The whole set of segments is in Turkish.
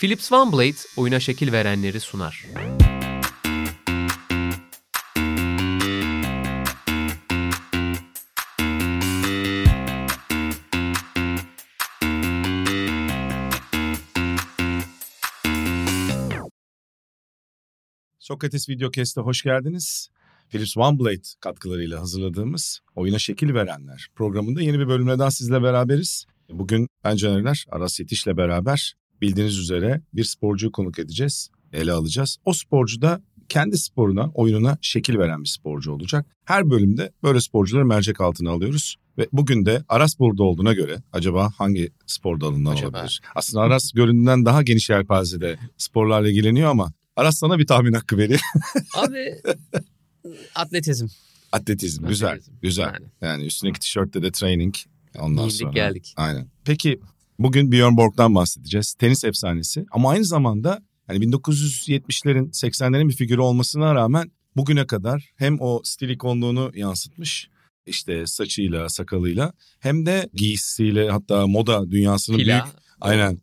Philips OneBlade oyuna şekil verenleri sunar. Sokrates Videocast'a hoş geldiniz. Philips OneBlade katkılarıyla hazırladığımız Oyuna Şekil Verenler programında yeni bir bölümle daha sizle beraberiz. Bugün ben Canerler, Aras Yetiş'le beraber bildiğiniz üzere bir sporcuyu konuk edeceğiz, ele alacağız. O sporcu da kendi sporuna, oyununa şekil veren bir sporcu olacak. Her bölümde böyle sporcuları mercek altına alıyoruz. Ve bugün de Aras burada olduğuna göre acaba hangi spor dalından acaba? olabilir? Aslında Aras göründüğünden daha geniş yelpazede sporlarla ilgileniyor ama Aras sana bir tahmin hakkı vereyim. Abi atletizm. Atletizm, güzel, Atletizm. güzel. Yani. yani üstündeki tişörtte de training. Ondan Giydik sonra. geldik. Aynen. Peki bugün Björn Borg'dan bahsedeceğiz. Tenis efsanesi ama aynı zamanda hani 1970'lerin 80'lerin bir figürü olmasına rağmen bugüne kadar hem o stil ikonluğunu yansıtmış işte saçıyla, sakalıyla hem de giysisiyle hatta moda dünyasının Pila, büyük aynen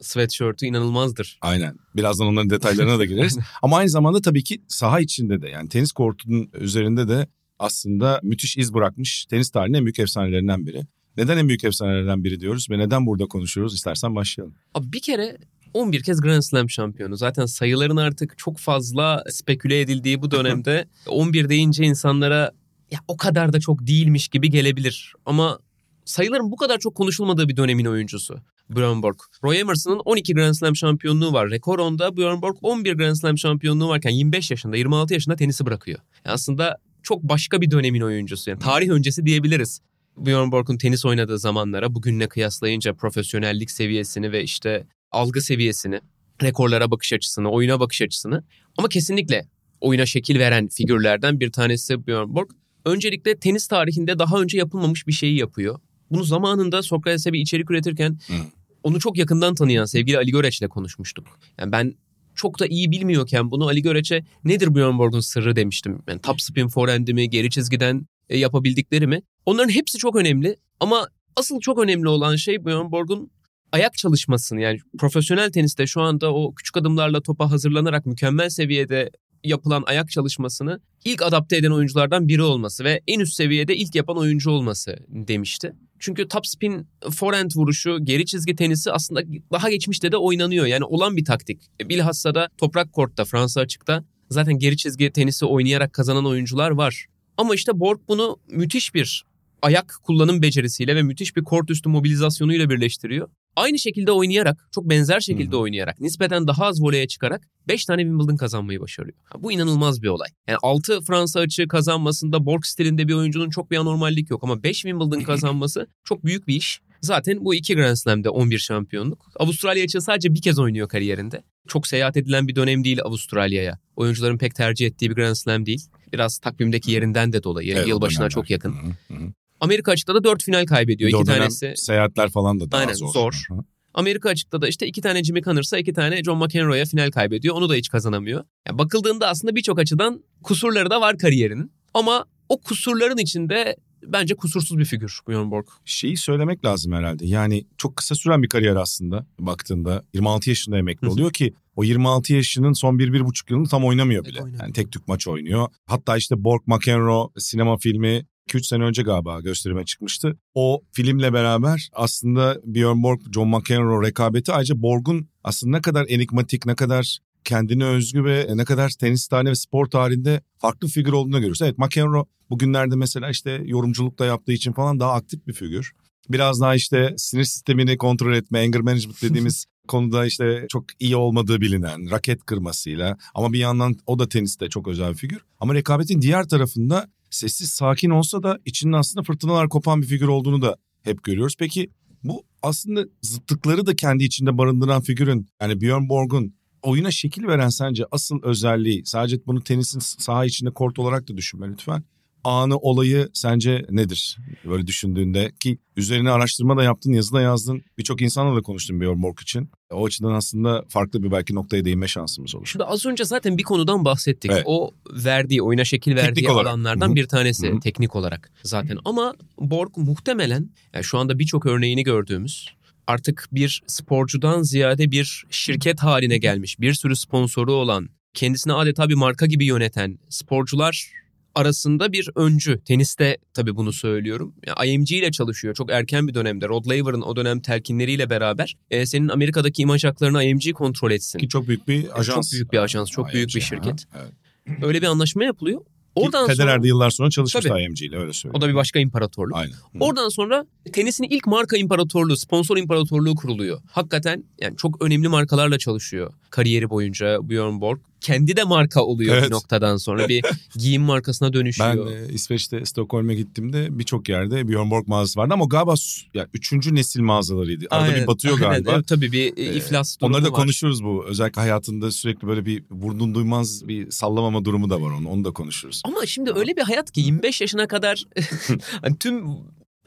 sweatshirt'ü inanılmazdır. Aynen. Birazdan onların detaylarına da gireriz. Ama aynı zamanda tabii ki saha içinde de yani tenis kortunun üzerinde de aslında müthiş iz bırakmış tenis tarihinin en büyük efsanelerinden biri. Neden en büyük efsanelerden biri diyoruz ve neden burada konuşuyoruz? İstersen başlayalım. Abi bir kere 11 kez Grand Slam şampiyonu. Zaten sayıların artık çok fazla speküle edildiği bu dönemde 11 deyince insanlara ya o kadar da çok değilmiş gibi gelebilir. Ama sayıların bu kadar çok konuşulmadığı bir dönemin oyuncusu. Björn Borg. Roy Emerson'ın 12 Grand Slam şampiyonluğu var. Rekor onda Björn Borg 11 Grand Slam şampiyonluğu varken 25 yaşında 26 yaşında tenisi bırakıyor. Yani aslında çok başka bir dönemin oyuncusu. Yani tarih öncesi diyebiliriz. Björn Borg'un tenis oynadığı zamanlara bugünle kıyaslayınca profesyonellik seviyesini ve işte algı seviyesini, rekorlara bakış açısını, oyuna bakış açısını ama kesinlikle oyuna şekil veren figürlerden bir tanesi Björn Borg. Öncelikle tenis tarihinde daha önce yapılmamış bir şeyi yapıyor. Bunu zamanında Sokrates'e bir içerik üretirken Hı. onu çok yakından tanıyan sevgili Ali Göreç'le konuşmuştuk. Yani ben çok da iyi bilmiyorken bunu Ali Göreç'e nedir Björn Borg'un sırrı demiştim. Yani top spin forehand'i mi, geri çizgiden e, yapabildikleri mi? Onların hepsi çok önemli ama asıl çok önemli olan şey Björn Borg'un ayak çalışmasını yani profesyonel teniste şu anda o küçük adımlarla topa hazırlanarak mükemmel seviyede yapılan ayak çalışmasını ilk adapte eden oyunculardan biri olması ve en üst seviyede ilk yapan oyuncu olması demişti. Çünkü top spin forehand vuruşu, geri çizgi tenisi aslında daha geçmişte de oynanıyor. Yani olan bir taktik. E, bilhassa da toprak kortta, Fransa açıkta zaten geri çizgi tenisi oynayarak kazanan oyuncular var. Ama işte Borg bunu müthiş bir ayak kullanım becerisiyle ve müthiş bir kort üstü mobilizasyonuyla birleştiriyor. Aynı şekilde oynayarak, çok benzer şekilde Hı-hı. oynayarak, nispeten daha az voleye çıkarak 5 tane Wimbledon kazanmayı başarıyor. Bu inanılmaz bir olay. Yani 6 Fransa açığı kazanmasında Borg stilinde bir oyuncunun çok bir anormallik yok ama 5 Wimbledon kazanması çok büyük bir iş. Zaten bu iki Grand Slam'de 11 şampiyonluk. Avustralya açığı sadece bir kez oynuyor kariyerinde. Çok seyahat edilen bir dönem değil Avustralya'ya. Oyuncuların pek tercih ettiği bir Grand Slam değil. Biraz takvimdeki yerinden de dolayı. Evet, yılbaşına çok yakın. Hı hı. Amerika açıkta da 4 final kaybediyor. Bir iki tanesi. Seyahatler falan da daha Aynen, zor. zor. Hı. Amerika açıkta da işte iki tane Jimmy Connors'a iki tane John McEnroe'ya final kaybediyor. Onu da hiç kazanamıyor. Yani bakıldığında aslında birçok açıdan kusurları da var kariyerinin. Ama o kusurların içinde bence kusursuz bir figür Björn Borg. Şeyi söylemek lazım herhalde. Yani çok kısa süren bir kariyer aslında baktığında. 26 yaşında emekli oluyor ki o 26 yaşının son 1-1,5 yılını tam oynamıyor bile. Yani tek tük maç oynuyor. Hatta işte Borg McEnroe sinema filmi 2-3 sene önce galiba gösterime çıkmıştı. O filmle beraber aslında Björn Borg, John McEnroe rekabeti ayrıca Borg'un aslında ne kadar enigmatik, ne kadar kendine özgü ve ne kadar tenis tarihinde ve spor tarihinde farklı figür olduğunu görüyoruz. Evet McEnroe bugünlerde mesela işte yorumculukta yaptığı için falan daha aktif bir figür. Biraz daha işte sinir sistemini kontrol etme, anger management dediğimiz konuda işte çok iyi olmadığı bilinen raket kırmasıyla ama bir yandan o da teniste çok özel bir figür. Ama rekabetin diğer tarafında sessiz sakin olsa da içinde aslında fırtınalar kopan bir figür olduğunu da hep görüyoruz. Peki bu aslında zıtlıkları da kendi içinde barındıran figürün yani Björn Borg'un oyuna şekil veren sence asıl özelliği sadece bunu tenisin saha içinde kort olarak da düşünme lütfen anı olayı sence nedir? Böyle düşündüğünde ki üzerine araştırma da yaptın, yazı da yazdın. Birçok insanla da konuştun Björn Borg için. O açıdan aslında farklı bir belki noktaya değinme şansımız olur. Şimdi az önce zaten bir konudan bahsettik. Evet. O verdiği, oyuna şekil verdiği teknik alanlardan Hı-hı. bir tanesi Hı-hı. teknik olarak zaten. Ama Borg muhtemelen yani şu anda birçok örneğini gördüğümüz artık bir sporcudan ziyade bir şirket haline gelmiş, bir sürü sponsoru olan, kendisini adeta bir marka gibi yöneten sporcular arasında bir öncü. Teniste tabii bunu söylüyorum. Yani IMG ile çalışıyor çok erken bir dönemde. Rod Laver'ın o dönem telkinleriyle beraber e, senin Amerika'daki imaj haklarını IMG kontrol etsin. Ki çok büyük bir ajans. Çok büyük bir ajans, çok IMG, büyük bir şirket. aha, evet. Öyle bir anlaşma yapılıyor. Oradan Federer sonra de yıllar sonra çalışmıştı Tabii. IMG ile öyle söyleyeyim. o da bir başka imparatorluk. Aynen. Hı. Oradan sonra tenisin ilk marka imparatorluğu, sponsor imparatorluğu kuruluyor. Hakikaten yani çok önemli markalarla çalışıyor kariyeri boyunca Björn Borg. Kendi de marka oluyor Evet. bir noktadan sonra. Bir giyim markasına Ben dönüşüyor. e, İsveç'te Stockholm'e gittiğimde birçok yerde Björn Borg mağazası vardı ama galiba s- ya üçüncü nesil mağazalarıydı. Arada Aynen, bir batıyor aynen. galiba. Evet, tabii bir e, Ee, iflas durumu Onları da var. konuşuruz bu. Özellikle hayatında sürekli böyle bir vurdun duymaz bir sallamama durumu da var onun. Onu da konuşuruz. Ama şimdi öyle bir hayat ki 25 yaşına kadar hani tüm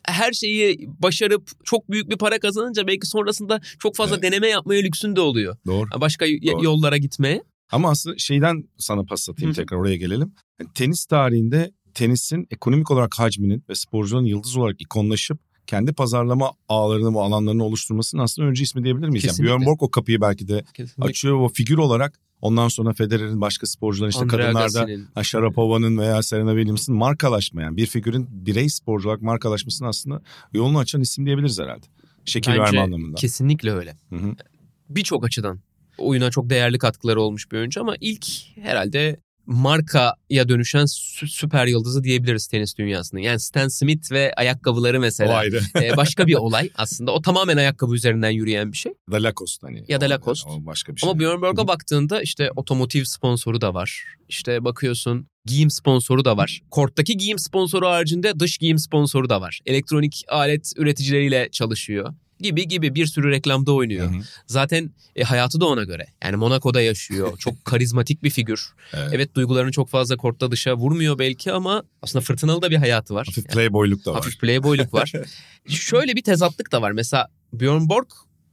her şeyi başarıp çok büyük bir para kazanınca belki sonrasında çok fazla Evet. deneme yapmaya lüksün de oluyor. Doğru. Başka Doğru. yollara gitmeye. Ama aslında şeyden sana pas atayım Hı tekrar oraya gelelim. Yani tenis tarihinde tenisin ekonomik olarak hacminin ve sporcuların yıldız olarak ikonlaşıp kendi pazarlama ağlarını ve alanlarını oluşturmasının aslında önce ismi diyebilir miyiz? Yani Kesinlikle. Björn Borg o kapıyı belki de Kesinlikle. açıyor o figür olarak ondan sonra Federer'in başka sporcuların işte Andrea kadınlarda ha, Sharapova'nın veya Serena Williams'ın markalaşma yani bir figürün birey sporcu olarak markalaşmasının aslında yolunu açan isim diyebiliriz herhalde. Şekil Bence verme anlamında. Kesinlikle öyle. Birçok açıdan oyuna çok değerli katkıları olmuş bir oyuncu ama ilk herhalde markaya dönüşen sü- süper yıldızı diyebiliriz tenis dünyasının. Yani Stan Smith ve ayakkabıları O mesela ayrı. e, başka bir olay aslında. O tamamen ayakkabı üzerinden yürüyen bir şey. Ya da Lacoste hani. Ya da O- Lacoste. O başka bir şey. Ama Björn Borg'a baktığında işte otomotiv sponsoru da var. İşte bakıyorsun giyim sponsoru da var. Korttaki giyim sponsoru haricinde dış giyim sponsoru da var. Elektronik alet üreticileriyle çalışıyor gibi gibi bir sürü reklamda oynuyor. Hı hı. Zaten e, hayatı da ona göre. Yani Monaco'da yaşıyor. Çok karizmatik bir figür. Evet. Evet duygularını çok fazla kortta dışa vurmuyor belki ama aslında fırtınalı da bir hayatı var. Hafif Yani playboyluk da var. hafif playboyluk var. Şöyle bir tezatlık da var. Mesela Björn Borg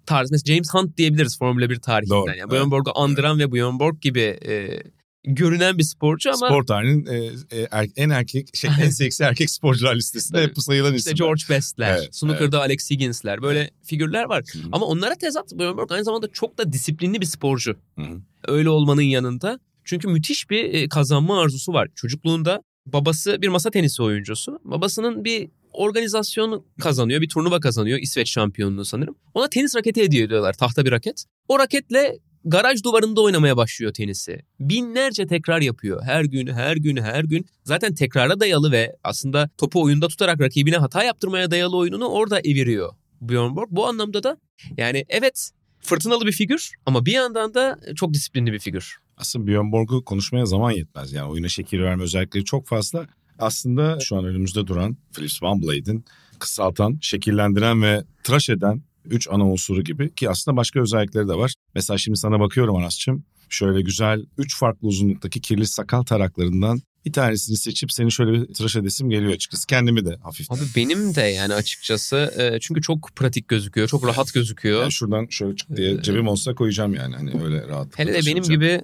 tarzı mesela James Hunt diyebiliriz Formula 1 tarihinden. Doğru, Yani Björn evet. Borg'u andıran ve Björn Borg gibi e, görünen bir sporcu ama Spor tarihinin e, e, er- en erkek şey en seksi erkek sporcular listesinde hep sayılan işte isimler. George Best'ler, Evet, Snooker'da Alex Higgins'ler böyle figürler var. Hı hı. Ama onlara tezat Björn Borg aynı zamanda çok da disiplinli bir sporcu. Hı hı. Öyle olmanın yanında. Çünkü müthiş bir e, kazanma arzusu var. Çocukluğunda babası bir masa tenisi oyuncusu. Babasının bir organizasyonu kazanıyor. Bir turnuva kazanıyor. İsveç şampiyonluğu sanırım. Ona tenis raketi hediye ediyorlar. Tahta bir raket. O raketle garaj duvarında oynamaya başlıyor tenisi. Binlerce tekrar yapıyor. Her gün, her gün, her gün. Zaten tekrara dayalı ve aslında topu oyunda tutarak rakibine hata yaptırmaya dayalı oyununu orada eviriyor Björn Borg. Bu anlamda da yani evet fırtınalı bir figür ama bir yandan da çok disiplinli bir figür. Aslında Björn Borg'u konuşmaya zaman yetmez. Yani oyuna şekil verme özellikleri çok fazla. Aslında şu an önümüzde duran Philips Van Blade'in kısaltan, şekillendiren ve tıraş eden 3 ana unsuru gibi ki aslında başka özellikleri de var. Mesela şimdi sana bakıyorum Anas'cığım. Şöyle güzel 3 farklı uzunluktaki kirli sakal taraklarından bir tanesini seçip seni şöyle bir tıraş edesim geliyor açıkçası. Kendimi de hafif. Abi benim de yani açıkçası e, çünkü çok pratik gözüküyor, çok rahat gözüküyor. Yani şuradan şöyle çık diye cebim olsa koyacağım yani hani öyle rahat. Hele de benim gibi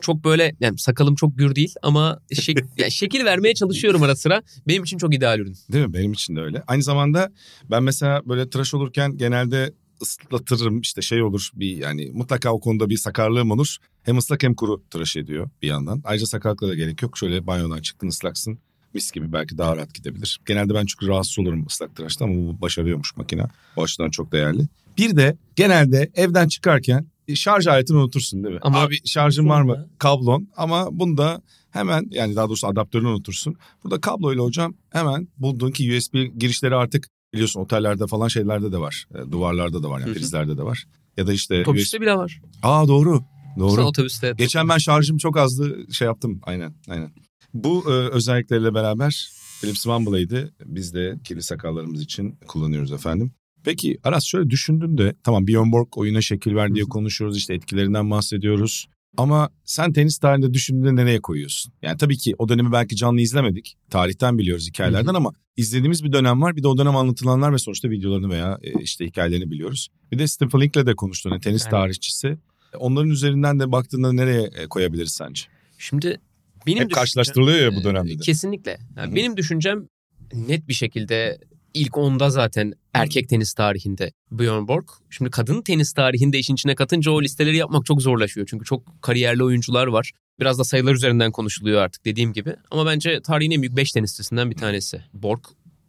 çok böyle yani sakalım çok gür değil ama şek, yani şekil vermeye çalışıyorum ara sıra. Benim için çok ideal ürün. Değil mi? Benim için de öyle. Aynı zamanda ben mesela böyle tıraş olurken genelde ıslatırım işte şey olur bir yani mutlaka o konuda bir sakarlığım olur. Hem ıslak hem kuru tıraş ediyor bir yandan. Ayrıca sakarlıkla da gerek yok. Şöyle banyodan çıktın ıslaksın. Mis gibi belki daha rahat gidebilir. Genelde ben çünkü rahatsız olurum ıslak tıraşta ama bu başarıyormuş makine. O açıdan çok değerli. Bir de genelde evden çıkarken şarj aletini unutursun değil mi? Ama- Abi şarjın var mı? Kablon ama bunda hemen yani daha doğrusu adaptörünü unutursun. Burada kabloyla hocam hemen bulduğun ki USB girişleri artık biliyorsun otellerde falan şeylerde de var. E, duvarlarda da var yani prizlerde de var. Ya da işte Otobüste bile var. USB... Aa doğru. Sen Doğru. otobüste. Geçen ben şarjım çok azdı şey yaptım aynen aynen. Bu e, özelliklerle beraber Philips One Blade'i biz de kirli sakallarımız için kullanıyoruz efendim. Peki Aras şöyle düşündün de tamam Björn Borg oyuna şekil ver diye konuşuyoruz işte etkilerinden bahsediyoruz. Ama sen tenis tarihinde düşündüğünde nereye koyuyorsun? Yani tabii ki o dönemi belki canlı izlemedik. Tarihten biliyoruz hikayelerden ama izlediğimiz bir dönem var. Bir de o dönem anlatılanlar ve sonuçta videolarını veya e, işte hikayelerini biliyoruz. Bir de Stephen Link'le de konuştuğun hani tenis Evet. tarihçisi. Onların üzerinden de baktığında nereye e, koyabiliriz sence? Şimdi benim Hep karşılaştırılıyor ya bu Ee, dönemde de. Kesinlikle. Yani benim düşüncem net bir şekilde ilk onda zaten erkek tenis tarihinde Björn Borg. Şimdi kadın tenis tarihinde işin içine katınca o listeleri yapmak çok zorlaşıyor. Çünkü çok kariyerli oyuncular var. Biraz da sayılar üzerinden konuşuluyor artık dediğim gibi. Ama bence tarihin en büyük 5 tenisçisinden bir tanesi. Borg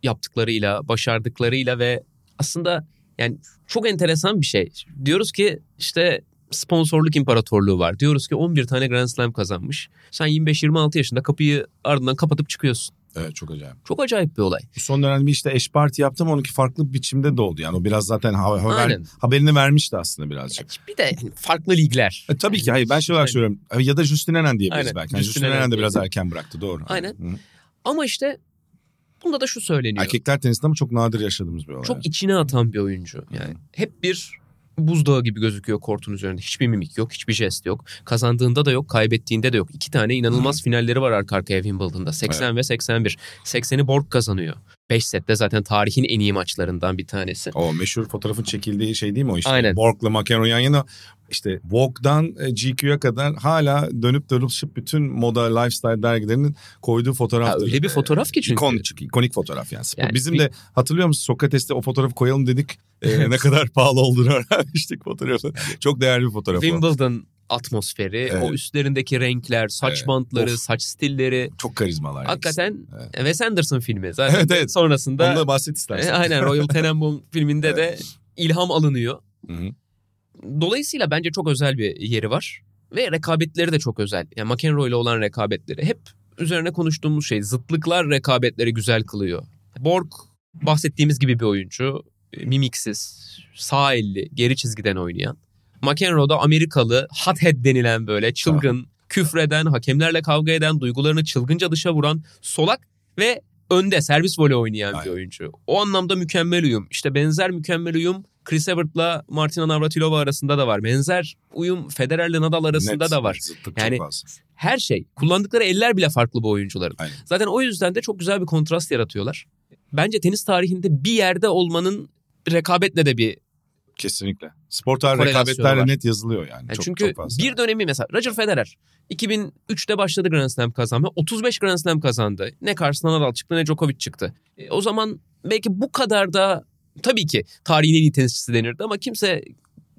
yaptıklarıyla, başardıklarıyla ve aslında yani çok enteresan bir şey. Diyoruz ki işte sponsorluk imparatorluğu var. Diyoruz ki 11 tane Grand Slam kazanmış. Sen 25-26 yaşında kapıyı ardından kapatıp çıkıyorsun. Evet çok acayip. Çok acayip bir olay. Son dönemde işte eş parti yaptım onunki farklı bir biçimde de oldu. Yani o biraz zaten haber, haberini vermişti aslında birazcık. Bir de farklı ligler. E, tabii ki hayır ben şey olarak Aynen. söylüyorum. Ya da Justin Enen diyebiliriz Aynen. belki. Yani Justin Enen de biraz erken bıraktı doğru. Aynen. Hı. Ama işte bunda da şu söyleniyor. Erkekler tenisinde ama çok nadir yaşadığımız bir olay. Çok içine atan bir oyuncu. Yani Hı. hep bir buzdağı gibi gözüküyor kortun üzerinde. Hiçbir mimik yok, hiçbir jest yok. Kazandığında da yok, kaybettiğinde de yok. İki tane inanılmaz hmm. finalleri var arka arkaya Wimbledon'da. 80 evet. ve 81. 80'i Borg kazanıyor. 5 sette zaten tarihin en iyi maçlarından bir tanesi. O meşhur fotoğrafın çekildiği şey değil mi o işte? Aynen. Borg'la McEnroe yan yana işte Vogue'dan e, GQ'ya kadar hala dönüp dolaşıp bütün moda lifestyle dergilerinin koyduğu fotoğraf. öyle bir fotoğraf ki çünkü. İkonik, ikonik fotoğraf yani. yani Bizim bir... de hatırlıyor musun Sokrates'te o fotoğrafı koyalım dedik. e, ne kadar pahalı olduğunu öğrenmiştik fotoğrafı. Çok değerli bir fotoğraf Wimbledon atmosferi, evet. o üstlerindeki renkler, saç evet. bantları, of. saç stilleri. Çok karizmalar. Hakikaten evet. Wes Anderson filmi zaten. Evet evet. Sonrasında. Onunla bahset istersen. aynen Royal Tenenbaum filminde evet. de ilham alınıyor. Hı-hı. Dolayısıyla bence çok özel bir yeri var. Ve rekabetleri de çok özel. Yani McEnroe ile olan rekabetleri. Hep üzerine konuştuğumuz şey zıtlıklar rekabetleri güzel kılıyor. Borg bahsettiğimiz gibi bir oyuncu. Mimiksiz, sağ elli, geri çizgiden oynayan. McEnroe da Amerikalı, hothead denilen böyle çılgın, küfreden, hakemlerle kavga eden, duygularını çılgınca dışa vuran, solak ve önde servis voley oynayan Aynen. bir oyuncu. O anlamda mükemmel uyum. İşte benzer mükemmel uyum Chris Evert'la Martina Navratilova arasında da var. Benzer uyum Federer'le Nadal arasında Net, da var. Yani her şey. Kullandıkları eller bile farklı bu oyuncuların. Aynen. Zaten o yüzden de çok güzel bir kontrast yaratıyorlar. Bence tenis tarihinde bir yerde olmanın rekabetle de bir Kesinlikle. Spor tarihi rekabetlerle net yazılıyor yani. yani çok, çünkü çok fazla. bir dönemi mesela Roger Federer 2003'te başladı Grand Slam kazanmaya. 35 Grand Slam kazandı. Ne karşısına Nadal çıktı ne Djokovic çıktı. E, o zaman belki bu kadar da tabii ki tarihin en iyi tenisçisi denirdi ama kimse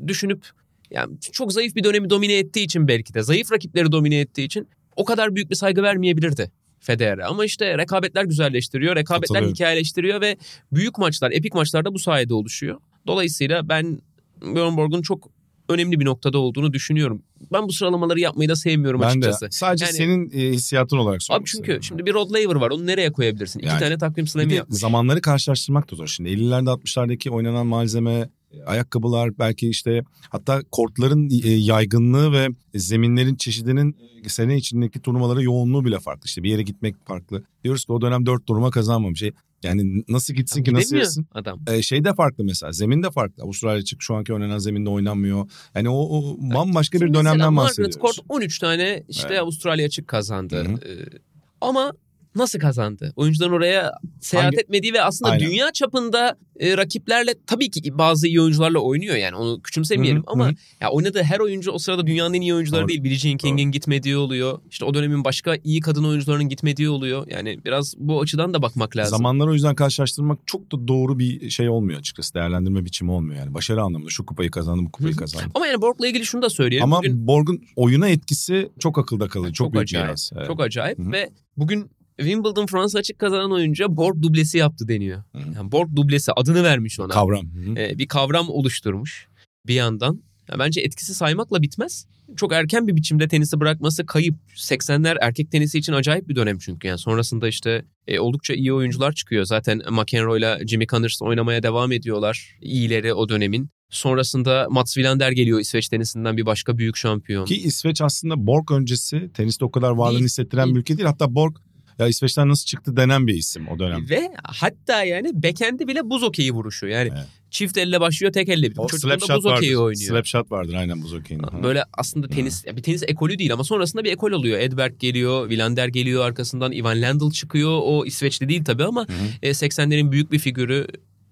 düşünüp yani çok zayıf bir dönemi domine ettiği için belki de zayıf rakipleri domine ettiği için o kadar büyük bir saygı vermeyebilirdi Federer'e. Ama işte rekabetler güzelleştiriyor, rekabetler hikayeleştiriyor ve büyük maçlar, epik maçlar da bu sayede oluşuyor. Dolayısıyla ben Björn Borg'un çok önemli bir noktada olduğunu düşünüyorum. Ben bu sıralamaları yapmayı da sevmiyorum ben açıkçası. De. Sadece yani, senin e, hissiyatın olarak sormak Abi çünkü şimdi bir Rod Laver var. Onu nereye koyabilirsin? Yani, İki tane takvim slam'i yapmış. Zamanları karşılaştırmak da zor. Şimdi 50'lerde 60'lardaki oynanan malzeme, ayakkabılar belki işte hatta kortların e, yaygınlığı ve zeminlerin çeşidinin e, sene içindeki turnuvalara yoğunluğu bile farklı. İşte bir yere gitmek farklı. Diyoruz ki o dönem dört turnuva kazanmamış. E, yani nasıl gitsin ki nasıl yapsın? adam. Ee, şey de farklı mesela zemin de farklı. Avustralya çık şu anki oynanan zeminde oynanmıyor. Yani o, o bambaşka evet. bir dönemden bahsediyoruz. Margaret Court 13 tane işte evet. Avustralya açık kazandı. Ee, ama nasıl kazandı? Oyuncuların oraya seyahat Hangi... etmediği ve aslında Aynen. dünya çapında e, rakiplerle tabii ki bazı iyi oyuncularla oynuyor yani onu küçümsemeyelim Hı-hı. ama Hı-hı. ya oynadığı her oyuncu o sırada dünyanın en iyi oyuncuları Doğru. değil. Billie Jean King'in gitmediği oluyor. İşte o dönemin başka iyi kadın oyuncularının gitmediği oluyor. Yani biraz bu açıdan da bakmak lazım. Zamanları o yüzden karşılaştırmak çok da doğru bir şey olmuyor açıkçası. Değerlendirme biçimi olmuyor yani. Başarı anlamında şu kupayı kazandım bu kupayı kazandım. Ama yani Borg'la ilgili şunu da söyleyelim. Ama Bugün... Borg'un oyuna etkisi çok akılda kalıcı. Çok, çok büyük acayip. Biraz. Evet. Çok acayip Hı-hı. ve bugün Wimbledon Fransa açık kazanan oyuncuya Borg dublesi yaptı deniyor. Yani Borg dublesi adını vermiş ona. Kavram. Ee, bir kavram oluşturmuş bir yandan. Ya bence etkisi saymakla bitmez. Çok erken bir biçimde tenisi bırakması kayıp. 80'ler erkek tenisi için acayip bir dönem çünkü. Yani sonrasında işte e, oldukça iyi oyuncular çıkıyor. Zaten McEnroe ile Jimmy Connors oynamaya devam ediyorlar. İyileri o dönemin. Sonrasında Mats Wilander geliyor İsveç tenisinden bir başka büyük şampiyon. Ki İsveç aslında Borg öncesi teniste o kadar varlığını hissettiren bir ülke değil. Hatta Borg ya İsveç'ten nasıl çıktı denen bir isim o dönem. Ve hatta yani bekendi bile buz okeyi vuruşu. Yani evet. çift elle başlıyor tek elle bitiyor. Çocuk da buz okeyi oynuyor. Slap shot vardır aynen buz okeyinin. Böyle aslında tenis bir tenis ekolü değil ama sonrasında bir ekol oluyor. Edberg geliyor, Wilander geliyor arkasından Ivan Lendl çıkıyor. O İsveçli değil tabii ama e, 80'lerin büyük bir figürü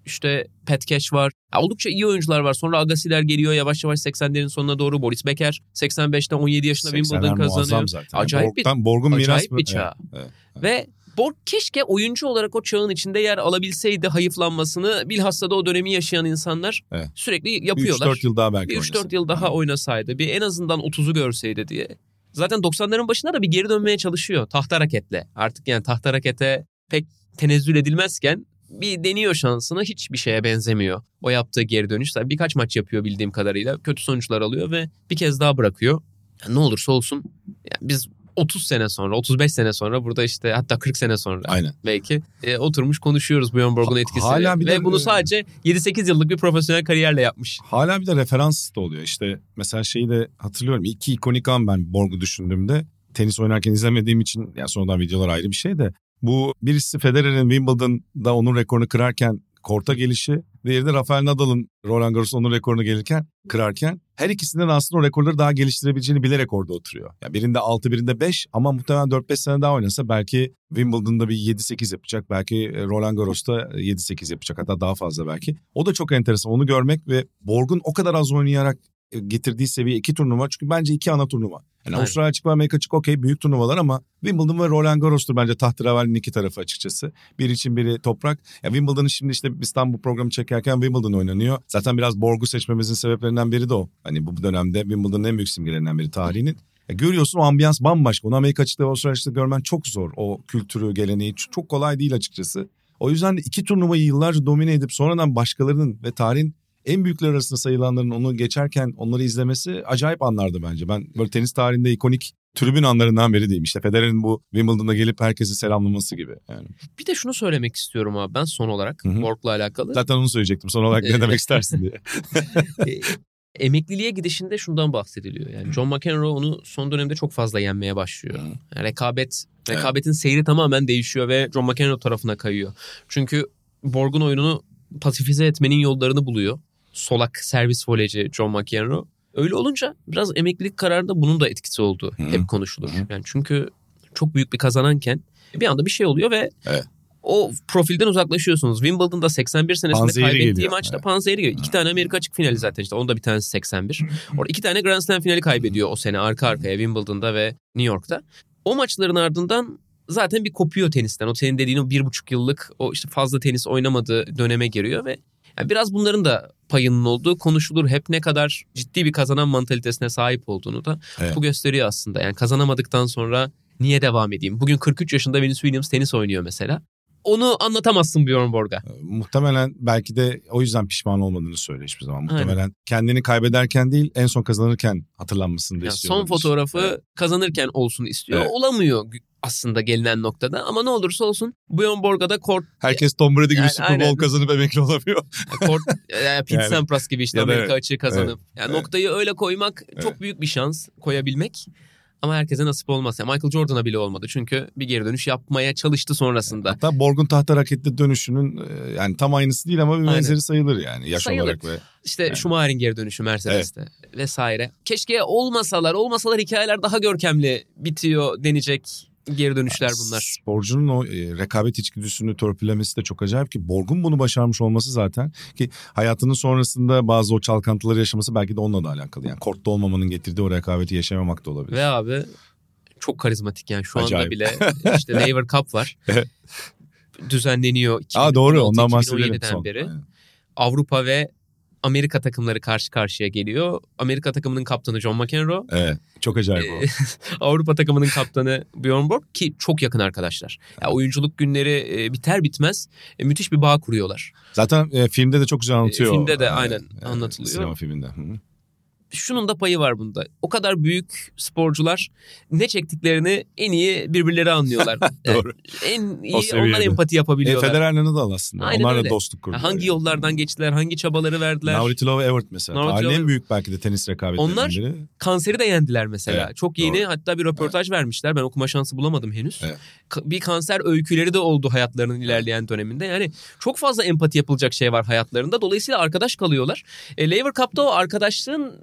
işte Pat Cash var. Ya oldukça iyi oyuncular var. Sonra Agassi'ler geliyor yavaş yavaş 80'lerin sonuna doğru. Boris Becker 85'te 17 yaşında Wimbledon kazanıyor. Zaten. Acayip bir, Borg'un acayip bir çağ. Evet, evet. Ve Borg keşke oyuncu olarak o çağın içinde yer alabilseydi hayıflanmasını bilhassa da o dönemi yaşayan insanlar Evet. sürekli yapıyorlar. 3-4 yıl daha belki bir 3-4 oynasın. yıl daha oynasaydı bir en azından 30'u görseydi diye. Zaten 90'ların başında da bir geri dönmeye çalışıyor tahta raketle. Artık yani tahta rakete pek tenezzül edilmezken bir deniyor şansını hiçbir şeye benzemiyor. O yaptığı geri dönüş birkaç maç yapıyor bildiğim kadarıyla. Kötü sonuçlar alıyor ve bir kez daha bırakıyor. Yani ne olursa olsun yani biz 30 sene sonra 35 sene sonra burada işte hatta 40 sene sonra Aynen. belki e, oturmuş konuşuyoruz Björn Borg'un etkisini. hala bir Ve de- bunu sadece 7-8 yıllık bir profesyonel kariyerle yapmış. Hala bir de referans da oluyor. İşte mesela şeyi de hatırlıyorum. İki ikonik an ben Borg'u düşündüğümde tenis oynarken izlemediğim için yani sonradan videolar ayrı bir şey de bu birisi Federer'in Wimbledon'da onun rekorunu kırarken korta gelişi, diğeri de Rafael Nadal'ın Roland Garros onun rekorunu gelirken kırarken her ikisinden aslında o rekorları daha geliştirebileceğini bilerek orada oturuyor. Ya birinde 6 birinde 5 ama muhtemelen 4-5 sene daha oynasa belki Wimbledon'da bir 7-8 yapacak. Belki Roland Garros'ta 7-8 yapacak hatta daha fazla belki. O da çok enteresan onu görmek ve Borg'un o kadar az oynayarak e, getirdiği seviye iki turnuva. Çünkü bence iki ana turnuva. Yani Aynen. Avustralya açık ve Amerika açık okey büyük turnuvalar ama Wimbledon ve Roland Garros'tur bence tahterevalinin iki tarafı açıkçası. Bir için biri toprak. Ya Wimbledon'ı şimdi işte bu programı çekerken Wimbledon oynanıyor. Zaten biraz Borg'u seçmemizin sebeplerinden biri de o. Hani bu dönemde Wimbledon'ın en büyük simgelerinden biri tarihinin. Ya görüyorsun o ambiyans bambaşka. Onu Amerika açıkta ve Avustralya açıkta görmen çok zor. O kültürü, geleneği çok kolay değil açıkçası. O yüzden de iki turnuvayı yıllarca domine edip sonradan başkalarının ve tarihin en büyükler arasında sayılanların onu geçerken onları izlemesi acayip anlardı bence. Ben böyle tenis tarihinde ikonik tribün anlarından biri diyeyim. İşte Federer'in bu Wimbledon'da gelip herkesi selamlaması gibi. Yani. Bir de şunu söylemek istiyorum abi ben son olarak. Borg'la alakalı. Zaten onu söyleyecektim. Son olarak ne demek istersin diye. E, emekliliğe gidişinde şundan bahsediliyor. Yani John McEnroe onu son dönemde çok fazla yenmeye başlıyor. Yani rekabet, rekabetin seyri tamamen değişiyor ve John McEnroe tarafına kayıyor. Çünkü Borg'un oyununu pasifize etmenin yollarını buluyor. Solak servis voleyci John McEnroe. Öyle olunca biraz emeklilik kararında bunun da etkisi olduğu Hı. hep konuşulur. Hı. Yani çünkü çok büyük bir kazananken bir anda bir şey oluyor ve Evet. o profilden uzaklaşıyorsunuz. Wimbledon'da 81 senesinde Panzehiri kaybettiği geliyor. maçta Evet. Panzehiri geliyor. İki tane Amerika açık finali zaten işte. Onda bir tanesi 81. Orada iki tane Grand Slam finali kaybediyor o sene arka arkaya Wimbledon'da ve New York'ta. O maçların ardından zaten bir kopuyor tenisten. O senin dediğin o bir buçuk yıllık o işte fazla tenis oynamadığı döneme giriyor ve yani biraz bunların da payının olduğu konuşulur. Hep ne kadar ciddi bir kazanan mantalitesine sahip olduğunu da Evet. bu gösteriyor aslında. Yani kazanamadıktan sonra niye devam edeyim? Bugün 43 yaşında Venus Williams tenis oynuyor mesela. Onu anlatamazsın Bjorn Borg'a. Ee, Muhtemelen belki de o yüzden pişman olmadığını söyle hiçbir zaman. Aynen. Muhtemelen kendini kaybederken değil en son kazanırken hatırlanmasını da Yani istiyor. son olabilir. fotoğrafı Evet. kazanırken olsun istiyor. Evet. Olamıyor aslında gelinen noktada ama ne olursa olsun Bjorn Borg'a da kort, Herkes Tom Brady gibi Yani Super Bowl aynen. kazanıp emekli olamıyor. kort e, Pete Yani. Sampras gibi işte Amerika evet. açığı kazanıp. Yani Evet. noktayı öyle koymak çok Evet. büyük bir şans koyabilmek. Ama herkese nasip olmaz. Yani Michael Jordan'a bile olmadı. Çünkü bir geri dönüş yapmaya çalıştı sonrasında. Hatta Borg'un tahta raketli dönüşünün e, yani tam aynısı değil ama bir Aynen. benzeri sayılır yani yaş Sayılır. olarak ve İşte Yani. Schumacher'in geri dönüşü Mercedes'te vesaire. Keşke olmasalar, olmasalar hikayeler daha görkemli bitiyor denecek geri dönüşler bunlar. Sporcunun o e, rekabet içgüdüsünü törpülemesi de çok acayip ki Borg'un bunu başarmış olması zaten ki hayatının sonrasında bazı o çalkantıları yaşaması belki de onunla da alakalı. Yani kortta olmamanın getirdiği o rekabeti yaşamamak da olabilir. Ve abi çok karizmatik yani şu anda Acayip. bile işte Lever Cup var. Düzenleniyor. Aa doğru 2016, ondan bahsedelim 2017'den son. beri. Aynen. Avrupa ve Amerika takımları karşı karşıya geliyor. Amerika takımının kaptanı John McEnroe. Evet çok acayip o. Ee, Avrupa takımının kaptanı Bjorn Borg ki çok yakın arkadaşlar. Ya oyunculuk günleri e, biter bitmez e, müthiş bir bağ kuruyorlar. Zaten e, filmde de çok güzel anlatıyor. E, filmde de aynen e, anlatılıyor. Sinema filminde. Hı. Şunun da payı var bunda. O kadar büyük sporcular ne çektiklerini en iyi birbirleri anlıyorlar. Doğru. en iyi onlar empati E, yapabiliyorlar. Federer'le Nadal aslında. Aynen Onlarla öyle. dostluk kurdular. hangi yani. yollardan geçtiler, hangi çabaları verdiler. Navratilova Evert mesela. Navratilova- en büyük belki de tenis rekabetlerinden Onlar- biri. Kanseri de yendiler mesela. Evet, Çok yeni doğru. hatta bir röportaj vermişler. Ben okuma şansı bulamadım henüz. Evet. Bir kanser öyküleri de oldu hayatlarının ilerleyen döneminde. Yani çok fazla empati yapılacak şey var hayatlarında. Dolayısıyla arkadaş kalıyorlar. E, Lever Cup'ta o arkadaşlığın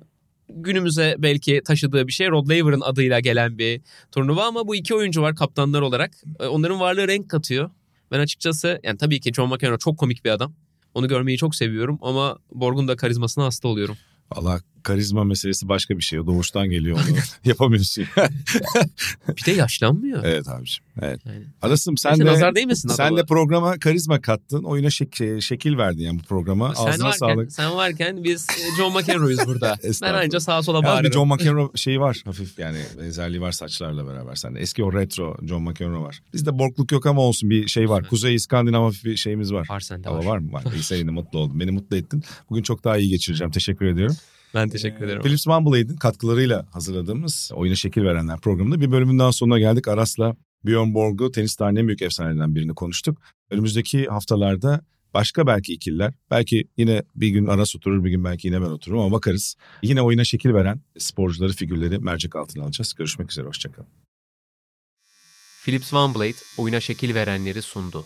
günümüze belki taşıdığı bir şey. Rod Laver'ın adıyla gelen bir turnuva ama bu iki oyuncu var kaptanlar olarak. E, Onların varlığı renk katıyor. Ben açıkçası yani tabii ki John McEnroe çok komik bir adam. Onu görmeyi çok seviyorum ama Borg'un da karizmasına hasta oluyorum. Valla karizma meselesi başka bir şey. O doğuştan geliyor onu yapamıyorsun. bir de yaşlanmıyor. evet abiciğim. Evet. Yani. Arasım sen Neyse, de nazar değmesin sen adama. de programa karizma kattın. Oyuna şek- şekil verdin yani bu programa. Sen Ağzına varken, sağlık. sen varken biz e, John McEnroe'yuz burada. ben Estağfurullah. anca sağa sola Yalnız bir bağırırım. John McEnroe şeyi var hafif yani benzerliği var saçlarla beraber sende. Eski o retro John McEnroe var. Bizde borkluk yok ama olsun bir şey var. Kuzey İskandinav hafif bir şeyimiz var. Var sende Hava var. var mı? Var. İyi seninle mutlu oldum. Beni mutlu ettin. Bugün çok daha iyi geçireceğim. Teşekkür ediyorum. Ben teşekkür ederim. Philips Blade'in katkılarıyla hazırladığımız Oyuna Şekil Verenler programında bir bölümün daha sonuna geldik. Aras'la Björn Borg'u tenis tarihinin büyük efsanelerinden birini konuştuk. Önümüzdeki haftalarda başka belki ikililer, belki yine bir gün Aras oturur, bir gün belki yine ben otururum ama bakarız. Yine oyuna şekil veren sporcuları, figürleri mercek altına alacağız. Görüşmek üzere, hoşçakalın. Philips OneBlade oyuna şekil verenleri sundu.